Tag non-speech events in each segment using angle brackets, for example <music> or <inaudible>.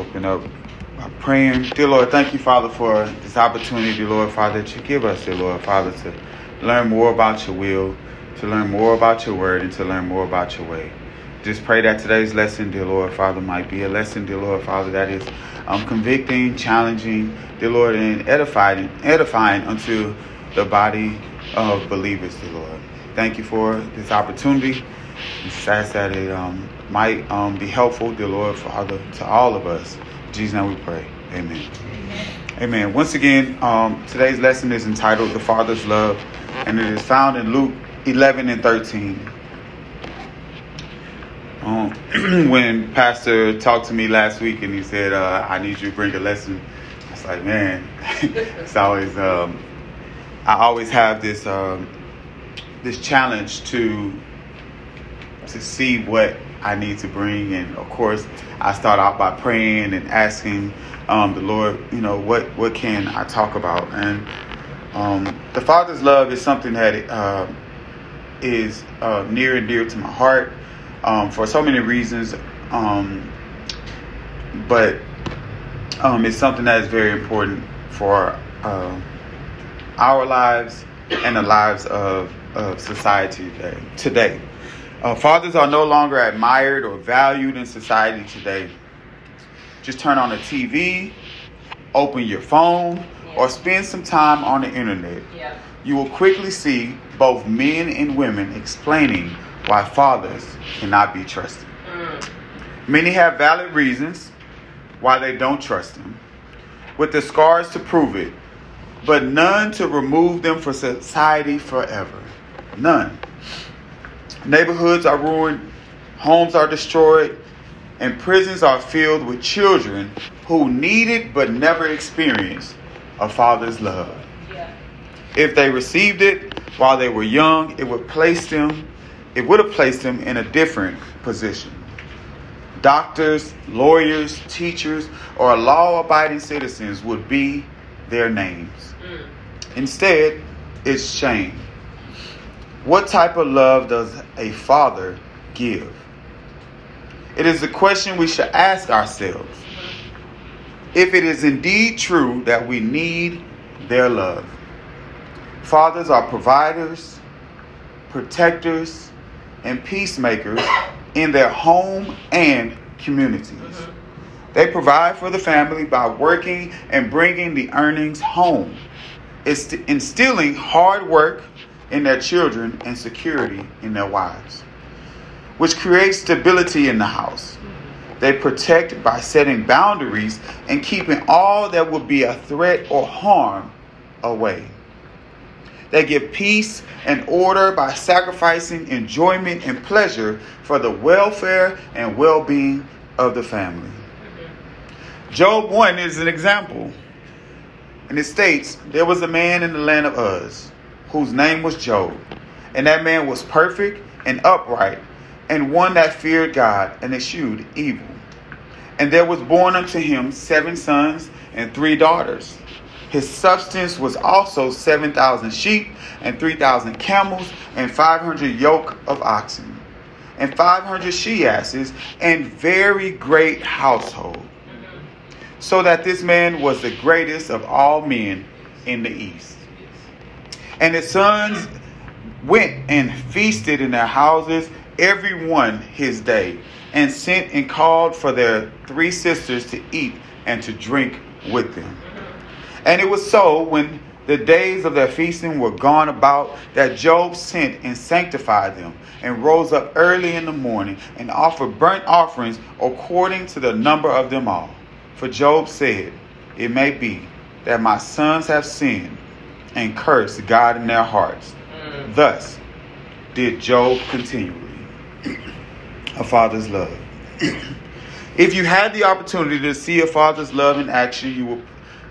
open up by praying. Dear Lord, thank you, Father, for this opportunity, dear Lord, Father, that you give us, dear Lord, Father, to learn more about your will, to learn more about your word, and to learn more about your way. Just pray that today's lesson, dear Lord, Father, might be a lesson, dear Lord, Father, that is um, convicting, challenging, dear Lord, and edifying, edifying unto the body of believers, dear Lord. Thank you for this opportunity. Just ask that it um, might um, be helpful, dear Lord, Father, to all of us. In Jesus' name we pray. Amen. Amen. Amen. Once again, um, today's lesson is entitled The Father's Love, and it is found in Luke 11 and 13. Um, <clears throat> when Pastor talked to me last week and he said, uh, I need you to bring a lesson, I was like, man, <laughs> it's always, um, I always have this, um, this challenge to, to see what I need to bring. And of course, I start out by praying and asking um, the Lord, you know, what, what can I talk about? And um, the Father's love is something that uh, is uh, near and dear to my heart um, for so many reasons. Um, but um, it's something that is very important for uh, our lives and the lives of, of society today. today. Uh, fathers are no longer admired or valued in society today. Just turn on the TV, open your phone, yeah. or spend some time on the internet. Yeah. You will quickly see both men and women explaining why fathers cannot be trusted. Mm. Many have valid reasons why they don't trust them, with the scars to prove it, but none to remove them from society forever. None. Neighborhoods are ruined, homes are destroyed, and prisons are filled with children who needed but never experienced a father's love. Yeah. If they received it while they were young, it would place them it would have placed them in a different position. Doctors, lawyers, teachers, or law abiding citizens would be their names. Mm. Instead, it's shame. What type of love does a father give? It is a question we should ask ourselves. If it is indeed true that we need their love, fathers are providers, protectors, and peacemakers in their home and communities. They provide for the family by working and bringing the earnings home. It's instilling hard work in their children and security in their wives, which creates stability in the house. They protect by setting boundaries and keeping all that would be a threat or harm away. They give peace and order by sacrificing enjoyment and pleasure for the welfare and well being of the family. Job 1 is an example. And it states there was a man in the land of Uz whose name was Job. And that man was perfect and upright, and one that feared God and eschewed evil. And there was born unto him seven sons and three daughters. His substance was also 7,000 sheep and 3,000 camels and 500 yoke of oxen and 500 she asses and very great household. So that this man was the greatest of all men in the east. And his sons went and feasted in their houses, every one his day, and sent and called for their three sisters to eat and to drink with them. And it was so when the days of their feasting were gone about that Job sent and sanctified them and rose up early in the morning and offered burnt offerings according to the number of them all. For Job said, It may be that my sons have sinned and cursed God in their hearts. Mm. Thus did Job continually. a father's love. if you had the opportunity to see a father's love in action, you will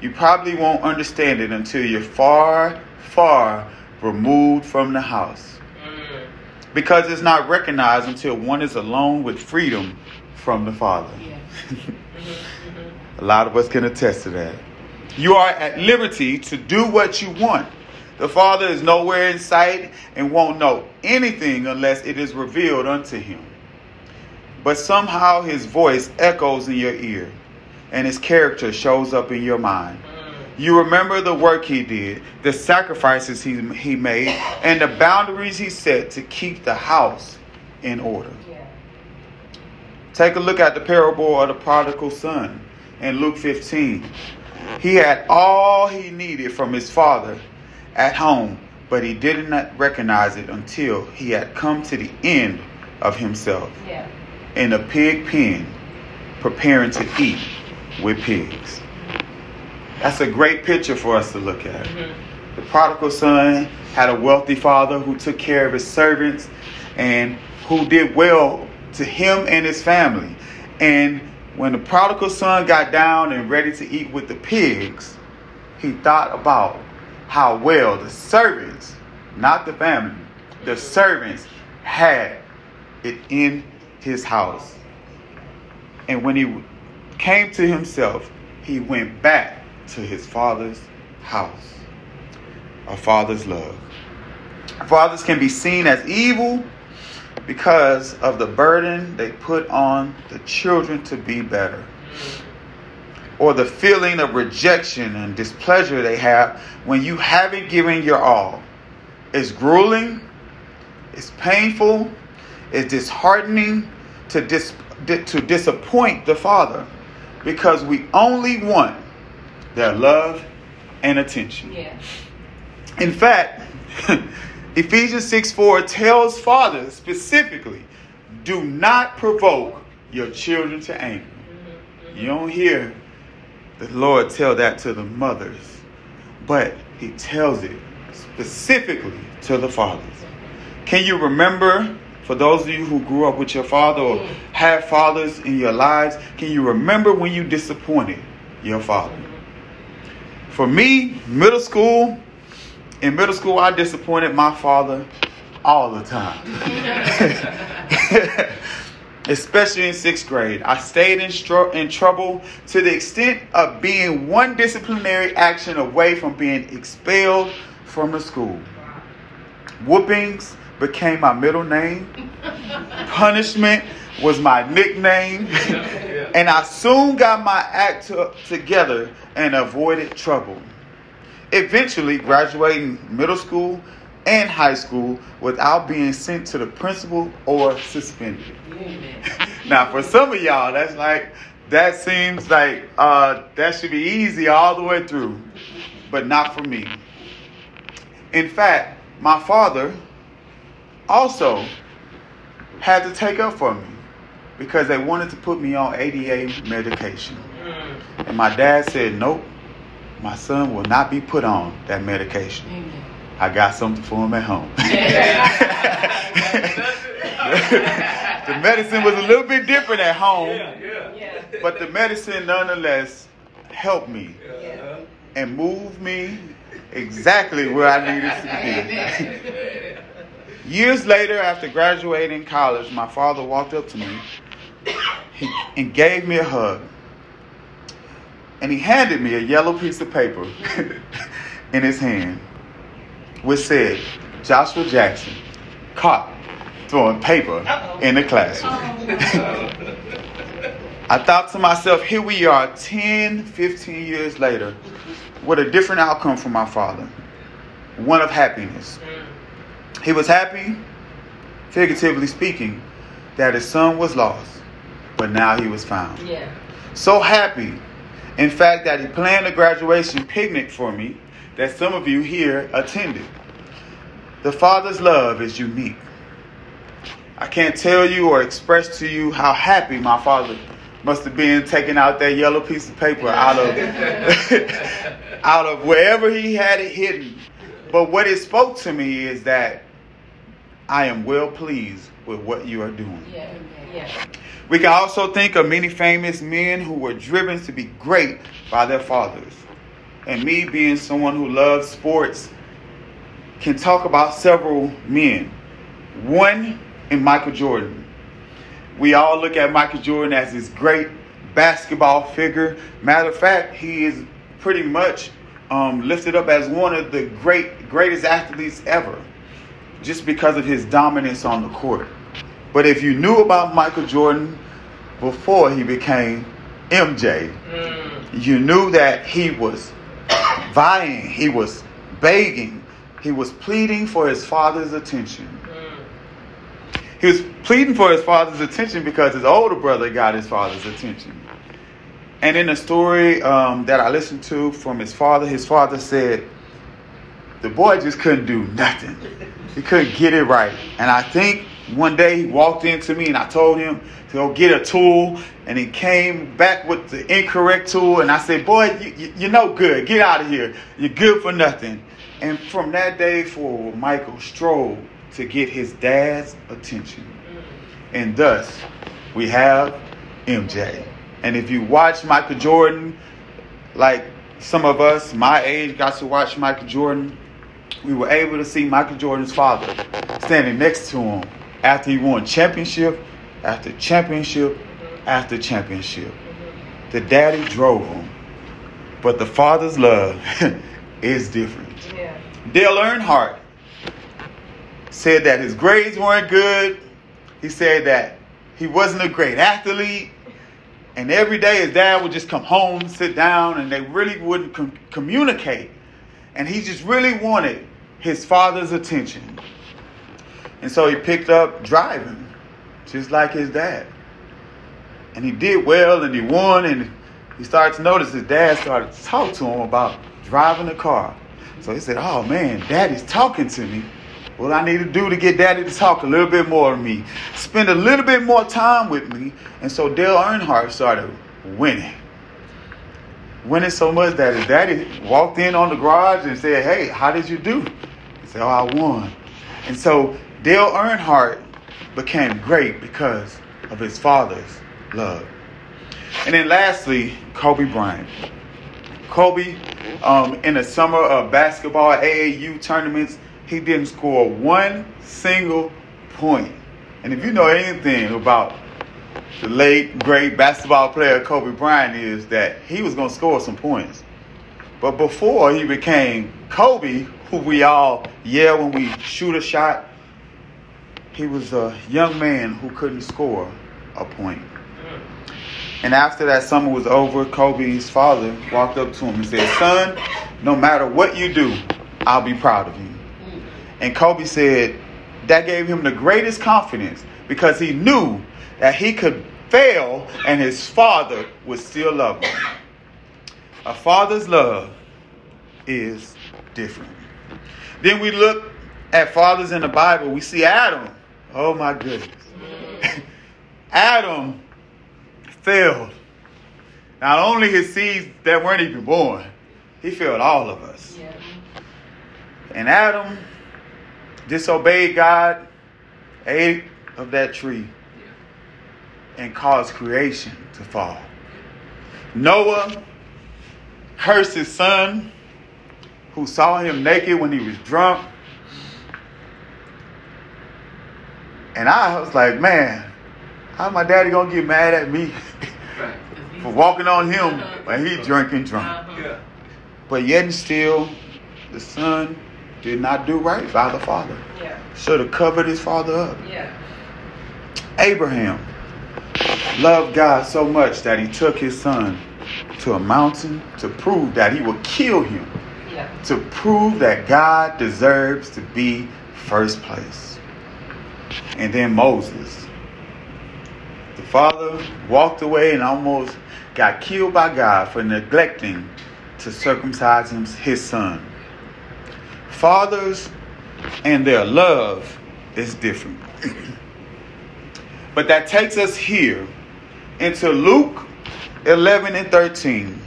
you probably won't understand it until you're far, far removed from the house. Mm. Because it's not recognized until one is alone with freedom from the Father. Yeah. <laughs> A lot of us can attest to that. You are at liberty to do what you want. The Father is nowhere in sight and won't know anything unless it is revealed unto him. But somehow his voice echoes in your ear and his character shows up in your mind. You remember the work he did, the sacrifices he, he made, and the boundaries he set to keep the house in order. Take a look at the parable of the prodigal son in Luke 15. He had all he needed from his father at home, but he did not recognize it until he had come to the end of himself yeah. in a pig pen, preparing to eat with pigs. That's a great picture for us to look at. Mm-hmm. The prodigal son had a wealthy father who took care of his servants and who did well to him and his family. And when the prodigal son got down and ready to eat with the pigs, he thought about how well the servants, not the family, the servants had it in his house. And when he came to himself, he went back to his father's house. A father's love. Fathers can be seen as evil because of the burden they put on the children to be better. Or the feeling of rejection and displeasure they have when you haven't given your all. It's grueling, it's painful, it's disheartening to, dis- to disappoint the Father because we only want their love and attention. Yeah. In fact, <laughs> Ephesians 6 4 tells fathers specifically do not provoke your children to anger. You don't hear the Lord tell that to the mothers, but He tells it specifically to the fathers. Can you remember, for those of you who grew up with your father or had fathers in your lives, can you remember when you disappointed your father? For me, middle school, in middle school, I disappointed my father all the time. <laughs> Especially in sixth grade. I stayed in, in trouble to the extent of being one disciplinary action away from being expelled from the school. Whoopings became my middle name. Punishment was my nickname. <laughs> and I soon got my act to- together and avoided trouble eventually graduating middle school and high school without being sent to the principal or suspended. <laughs> now, for some of y'all, that's like, that seems like uh, that should be easy all the way through, but not for me. In fact, my father also had to take up for me because they wanted to put me on ADA medication. And my dad said, nope, my son will not be put on that medication. Amen. I got something for him at home. <laughs> <laughs> the medicine was a little bit different at home, yeah, yeah. but the medicine nonetheless helped me and moved me exactly where I needed to be. <laughs> Years later, after graduating college, my father walked up to me and gave me a hug and he handed me a yellow piece of paper <laughs> in his hand, which said, Joshua Jackson, caught throwing paper Uh-oh. in the classroom. <laughs> I thought to myself, here we are 10, 15 years later with a different outcome from my father one of happiness. Mm. He was happy, figuratively speaking, that his son was lost, but now he was found. Yeah. So happy in fact, that he planned a graduation picnic for me that some of you here attended. The Father's love is unique. I can't tell you or express to you how happy my father must have been taking out that yellow piece of paper out of <laughs> out of wherever he had it hidden. But what it spoke to me is that I am well pleased with what you are doing. Yeah. We can also think of many famous men who were driven to be great by their fathers. And me being someone who loves sports can talk about several men. One in Michael Jordan. We all look at Michael Jordan as this great basketball figure. Matter of fact, he is pretty much um, lifted up as one of the great greatest athletes ever, just because of his dominance on the court. But if you knew about Michael Jordan before he became MJ. Mm. You knew that he was vying, he was begging, he was pleading for his father's attention. Mm. He was pleading for his father's attention because his older brother got his father's attention. And in a story um, that I listened to from his father, his father said, the boy just couldn't do nothing. He couldn't get it right. And I think one day he walked into me and I told him to go get a tool. And he came back with the incorrect tool. And I said, Boy, you, you, are no good. Get out of here. You're good for nothing. And from that day forward, Michael strove to get his dad's attention. And thus, we have MJ. And if you watch Michael Jordan, like some of us, my age, got to watch Michael Jordan, we were able to see Michael Jordan's father standing next to him after he won championship after championship after championship. The daddy drove him, but the father's love <laughs> is different. Yeah. Dale Earnhardt said that his grades weren't good. He said that he wasn't a great athlete. And every day his dad would just come home, sit down, and they really wouldn't com- communicate. And he just really wanted his father's attention. And so he picked up driving, just like his dad. And he did well and he won. And he started to notice his dad started to talk to him about driving the car. So he said, Oh man, daddy's talking to me. What I need to do to get daddy to talk a little bit more to me, spend a little bit more time with me. And so Dale Earnhardt started winning. Winning so much that his daddy walked in on the garage and said, Hey, how did you do? He said, Oh, I won. And so Dale Earnhardt became great because of his father's love. And then lastly, Kobe Bryant. Kobe, um, in the summer of basketball AAU tournaments, he didn't score one single point. And if you know anything about the late great basketball player Kobe Bryant is that he was going to score some points. But before he became Kobe, who we all yell when we shoot a shot, he was a young man who couldn't score a point. And after that summer was over, Kobe's father walked up to him and said, Son, no matter what you do, I'll be proud of you. And Kobe said that gave him the greatest confidence because he knew that he could fail and his father would still love him. A father's love is different. Then we look at fathers in the Bible. We see Adam. Oh my goodness. <laughs> Adam failed. Not only his seeds that weren't even born, he failed all of us. Yeah. And Adam disobeyed God, ate of that tree, and caused creation to fall. Noah cursed his son, who saw him naked when he was drunk. And I was like, man, how my daddy gonna get mad at me <laughs> for walking on him when he drinking drunk? But yet and still, the son did not do right by the father. Yeah. Should have covered his father up. Yeah. Abraham loved God so much that he took his son to a mountain to prove that he would kill him. Yeah. To prove that God deserves to be first place. And then Moses. The father walked away and almost got killed by God for neglecting to circumcise his son fathers and their love is different. <clears throat> but that takes us here into Luke 11 and 13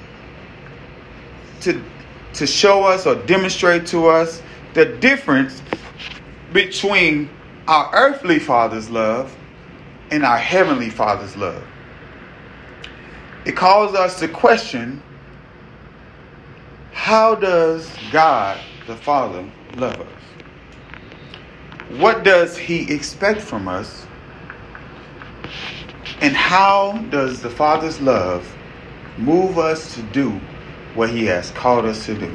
to, to show us or demonstrate to us the difference between our earthly father's love and our heavenly father's love. It calls us to question how does God the Father love us? What does He expect from us? And how does the Father's love move us to do what He has called us to do?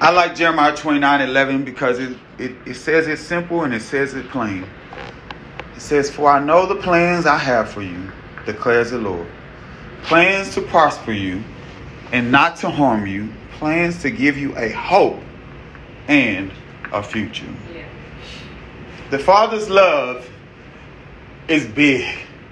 I like Jeremiah 29 11 because it, it, it says it simple and it says it plain. It says, For I know the plans I have for you, declares the Lord plans to prosper you and not to harm you, plans to give you a hope and a future. Yeah. The Father's love is big.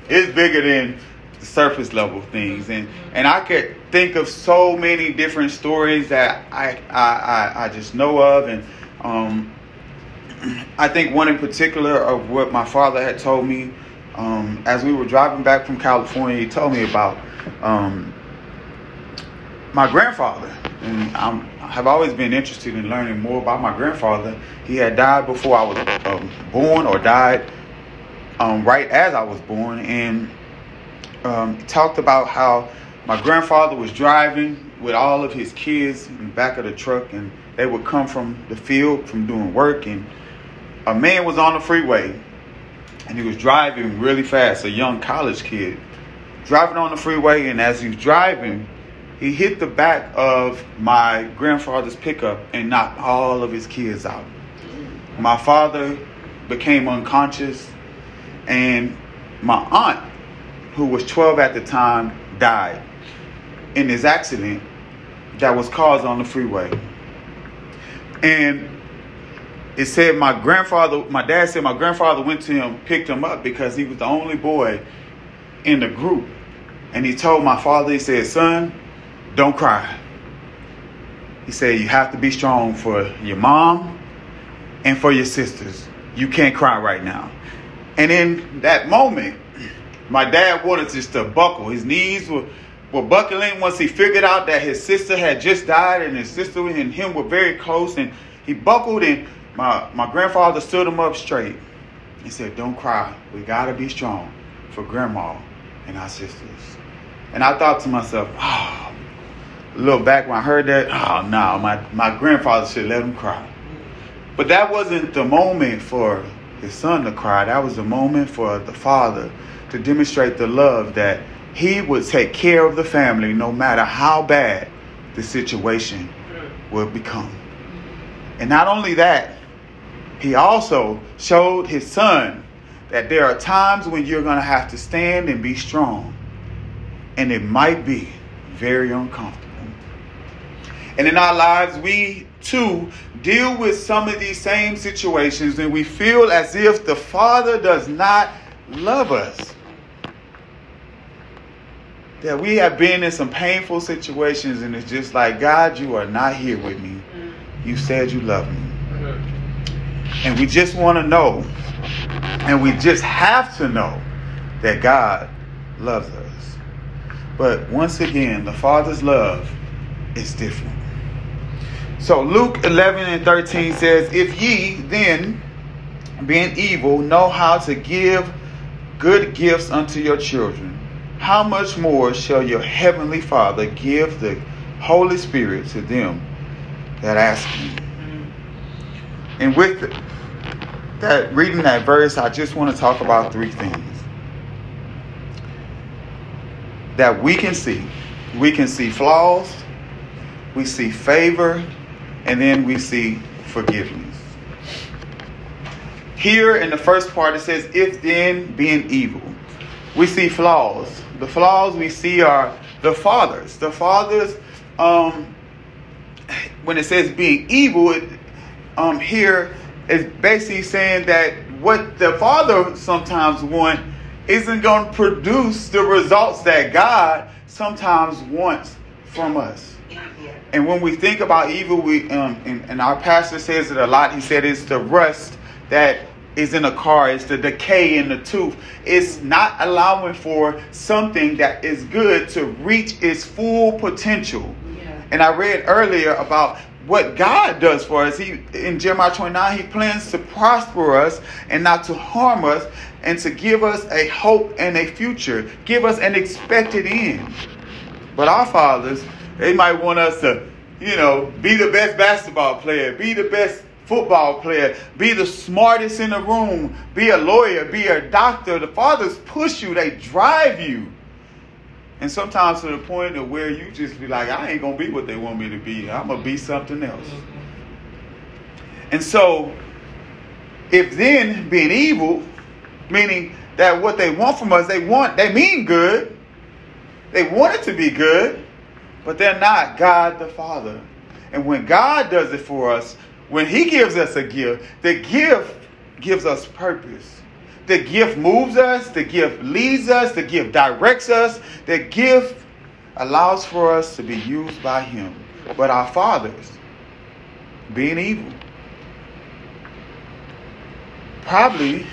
It's bigger than the surface level things. And and I could think of so many different stories that I I, I, I just know of and um, I think one in particular of what my father had told me um, as we were driving back from California, he told me about um, my grandfather. And I'm, i have always been interested in learning more about my grandfather. He had died before I was um, born or died um, right as I was born. And um, talked about how my grandfather was driving with all of his kids in the back of the truck and they would come from the field from doing work and a man was on the freeway and he was driving really fast, a young college kid, driving on the freeway. And as he was driving, he hit the back of my grandfather's pickup and knocked all of his kids out. My father became unconscious, and my aunt, who was 12 at the time, died in this accident that was caused on the freeway. And it said my grandfather, my dad said my grandfather went to him, picked him up because he was the only boy in the group. And he told my father, he said, son, don't cry. He said, you have to be strong for your mom and for your sisters. You can't cry right now. And in that moment, my dad wanted just to buckle. His knees were, were buckling once he figured out that his sister had just died and his sister and him were very close. And he buckled and my, my grandfather stood him up straight. He said, Don't cry. We got to be strong for grandma and our sisters. And I thought to myself, oh, a little back when I heard that, ah, oh, no, my, my grandfather should let him cry. But that wasn't the moment for his son to cry. That was the moment for the father to demonstrate the love that he would take care of the family no matter how bad the situation would become. And not only that, he also showed his son that there are times when you're going to have to stand and be strong. And it might be very uncomfortable. And in our lives, we too deal with some of these same situations and we feel as if the Father does not love us. That we have been in some painful situations and it's just like, God, you are not here with me. You said you love me. And we just want to know, and we just have to know that God loves us. But once again, the Father's love is different. So Luke 11 and 13 says, If ye then, being evil, know how to give good gifts unto your children, how much more shall your heavenly Father give the Holy Spirit to them that ask Him? And with that reading that verse, I just want to talk about three things that we can see. We can see flaws, we see favor, and then we see forgiveness. Here in the first part, it says, If then being evil, we see flaws. The flaws we see are the fathers. The fathers, um, when it says being evil, it, um, here is basically saying that what the Father sometimes want isn't going to produce the results that God sometimes wants from us. And when we think about evil, we um, and, and our pastor says it a lot. He said it's the rust that is in a car. It's the decay in the tooth. It's not allowing for something that is good to reach its full potential. Yeah. And I read earlier about what God does for us. He in Jeremiah 29, he plans to prosper us and not to harm us and to give us a hope and a future, give us an expected end. But our fathers, they might want us to, you know, be the best basketball player, be the best football player, be the smartest in the room, be a lawyer, be a doctor. The fathers push you, they drive you. And sometimes to the point of where you just be like, I ain't gonna be what they want me to be. I'm gonna be something else. And so, if then being evil, meaning that what they want from us, they want, they mean good. They want it to be good, but they're not God the Father. And when God does it for us, when He gives us a gift, the gift gives us purpose. The gift moves us, the gift leads us, the gift directs us, the gift allows for us to be used by Him. But our fathers, being evil, probably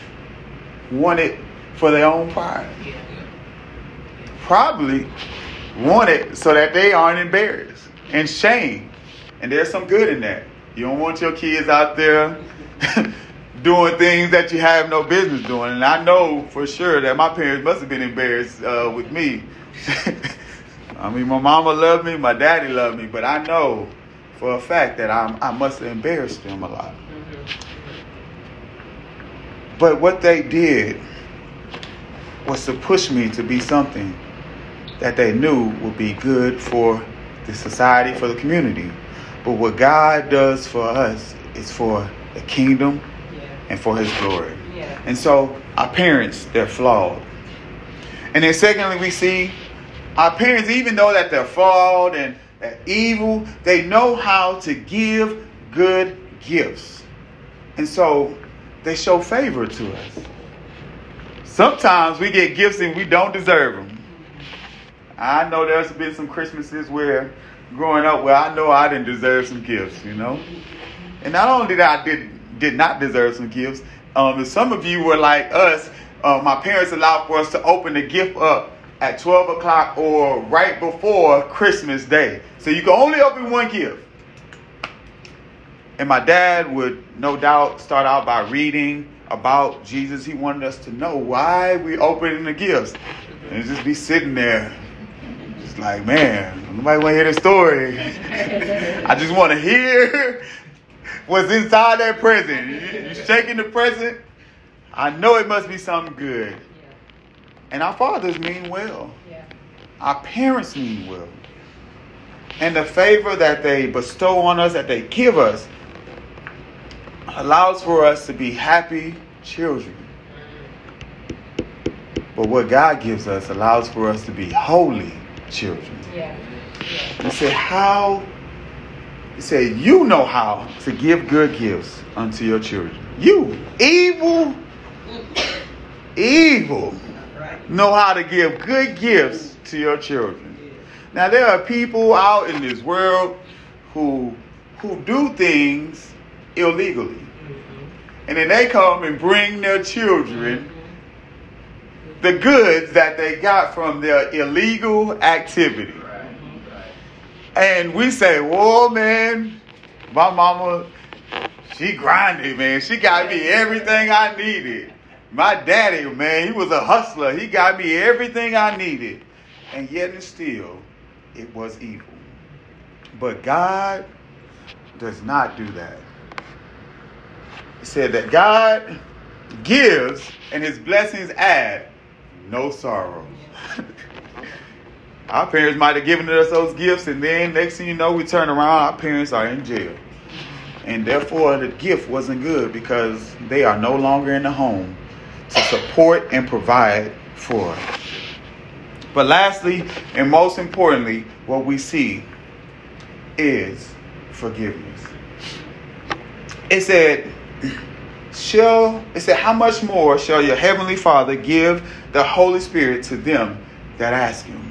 wanted for their own pride. Probably wanted so that they aren't embarrassed and shame. And there's some good in that. You don't want your kids out there <laughs> doing things that you have no business doing. And I know for sure that my parents must have been embarrassed uh, with me. <laughs> I mean, my mama loved me, my daddy loved me, but I know for a fact that I'm, I must have embarrassed them a lot. But what they did was to push me to be something that they knew would be good for the society, for the community. But what God does for us is for the kingdom. And for his glory. Yeah. And so our parents, they're flawed. And then secondly, we see our parents, even though that they're flawed and evil, they know how to give good gifts. And so they show favor to us. Sometimes we get gifts and we don't deserve them. I know there's been some Christmases where growing up where I know I didn't deserve some gifts, you know. And not only did I did did not deserve some gifts, um, some of you were like us. Uh, my parents allowed for us to open the gift up at 12 o'clock or right before Christmas Day. So you can only open one gift. And my dad would no doubt start out by reading about Jesus. He wanted us to know why we opening the gifts. And just be sitting there. Just like, man, nobody want to hear the story. <laughs> I just want to hear what's inside that present. You shaking the present. I know it must be something good. And our fathers mean well. Our parents mean well. And the favor that they bestow on us, that they give us, allows for us to be happy children. But what God gives us allows for us to be holy children. Yeah. yeah. He said, How? He said, You know how to give good gifts unto your children. You, evil, evil, know how to give good gifts to your children. Now, there are people out in this world who, who do things illegally. And then they come and bring their children the goods that they got from their illegal activity. And we say, whoa, man, my mama, she grinded, man. She got me everything I needed. My daddy, man, he was a hustler. He got me everything I needed. And yet and still, it was evil. But God does not do that. He said that God gives and his blessings add no sorrow. <laughs> our parents might have given us those gifts, and then next thing you know, we turn around, our parents are in jail. And therefore, the gift wasn't good because they are no longer in the home to support and provide for us. But lastly, and most importantly, what we see is forgiveness. It said, shall it said, how much more shall your heavenly Father give the Holy Spirit to them that ask him?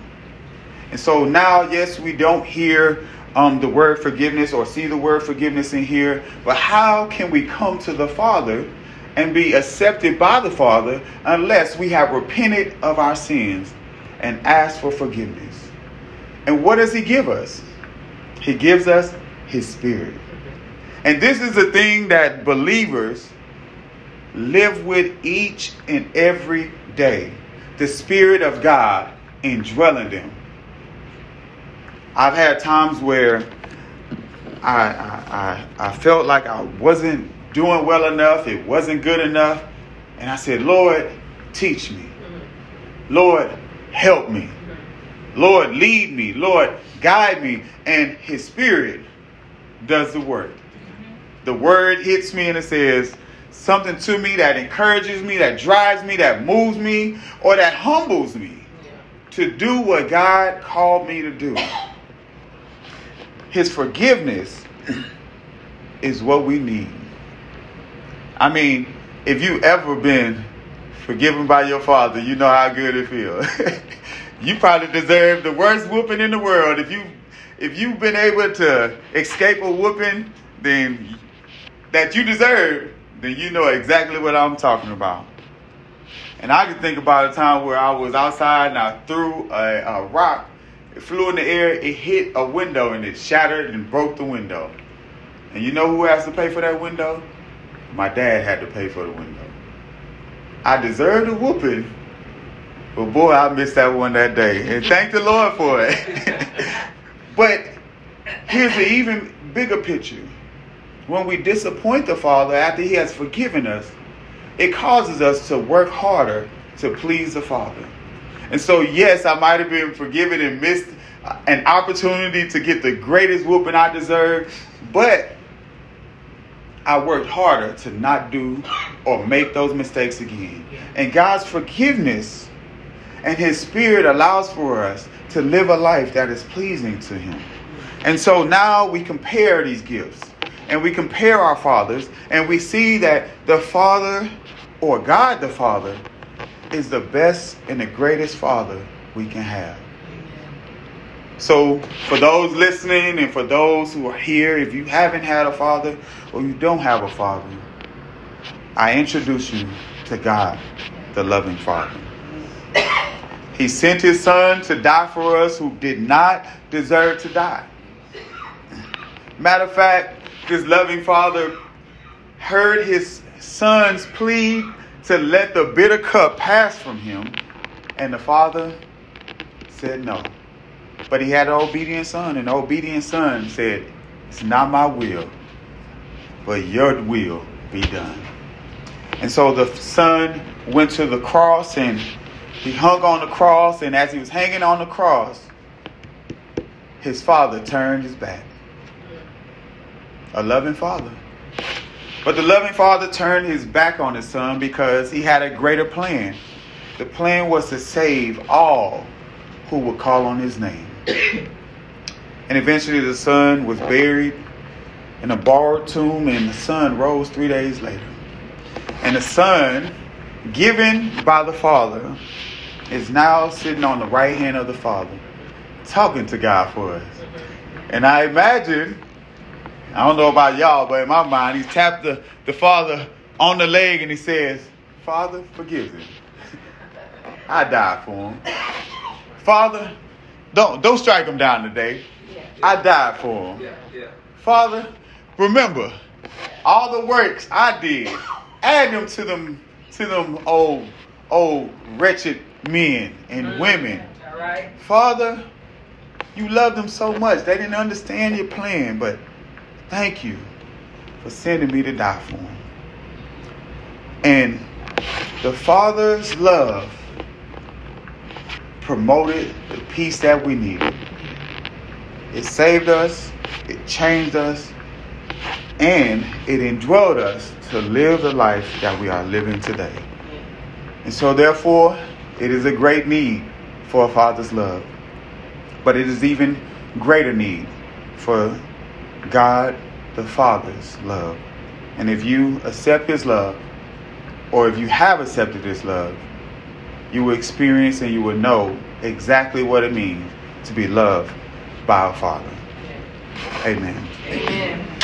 And so now, yes, we don't hear um, the word forgiveness or see the word forgiveness in here, but how can we come to the Father and be accepted by the Father unless we have repented of our sins and asked for forgiveness? And what does He give us? He gives us His Spirit. And this is the thing that believers live with each and every day the Spirit of God indwelling them. I've had times where I, I, I, felt like I wasn't doing well enough, it wasn't good enough. And I said, Lord, teach me. Lord, help me. Lord, lead me. Lord, guide me. And His Spirit does the work. The word hits me and it says something to me that encourages me, that drives me, that moves me, or that humbles me. to do what God called me to do. His forgiveness is what we need. I mean, if you ever been forgiven by your father, you know how good it feels. <laughs> you probably deserve the worst whooping in the world. If you if you've been able to escape a whooping, then that you deserve, then you know exactly what I'm talking about. And I can think about a time where I was outside and I threw a, a rock. It flew in the air, it hit a window and it shattered and broke the window. And you know who has to pay for that window? My dad had to pay for the window. I deserved a whooping, but boy, I missed that one that day. And thank the Lord for it. <laughs> but here's the even bigger picture. When we disappoint the Father after He has forgiven us, it causes us to work harder to please the Father. And so, yes, I might have been forgiven and missed an opportunity to get the greatest whooping I deserve, but I worked harder to not do or make those mistakes again. And God's forgiveness and His Spirit allows for us to live a life that is pleasing to Him. And so now we compare these gifts and we compare our fathers and we see that the Father or God the Father is the best and the greatest Father we can have. So, for those listening and for those who are here, if you haven't had a father or you don't have a father, I introduce you to God, the loving Father. He sent his son to die for us who did not deserve to die. Matter of fact, this loving Father heard his son's plea to let the bitter cup pass from him, and the Father said no. But he had an obedient son, and the obedient son said, It's not my will, but your will be done. And so the son went to the cross and he hung on the cross, and as he was hanging on the cross, his father turned his back. A loving father. But the loving father turned his back on his son because he had a greater plan. The plan was to save all who would call on his name. <coughs> And eventually the son was buried in a borrowed tomb, and the son rose three days later. And the son, given by the father, is now sitting on the right hand of the father, talking to God for us. And I imagine, I don't know about y'all, but in my mind, he tapped the, the father on the leg and he says, Father, forgive him. I died for him. Father, don't don't strike him down today. I died for him. Father, remember all the works I did. Add them to them to them old old wretched men and mm-hmm. women. Father, you love them so much. They didn't understand your plan, but thank you for sending me to die for him. And the Father's love promoted the peace that we needed. It saved us, it changed us, and it indwelled us to live the life that we are living today. And so, therefore, it is a great need for a father's love. But it is even greater need for God the Father's love. And if you accept His love, or if you have accepted His love, you will experience and you will know exactly what it means to be loved by a father. Amen. Amen.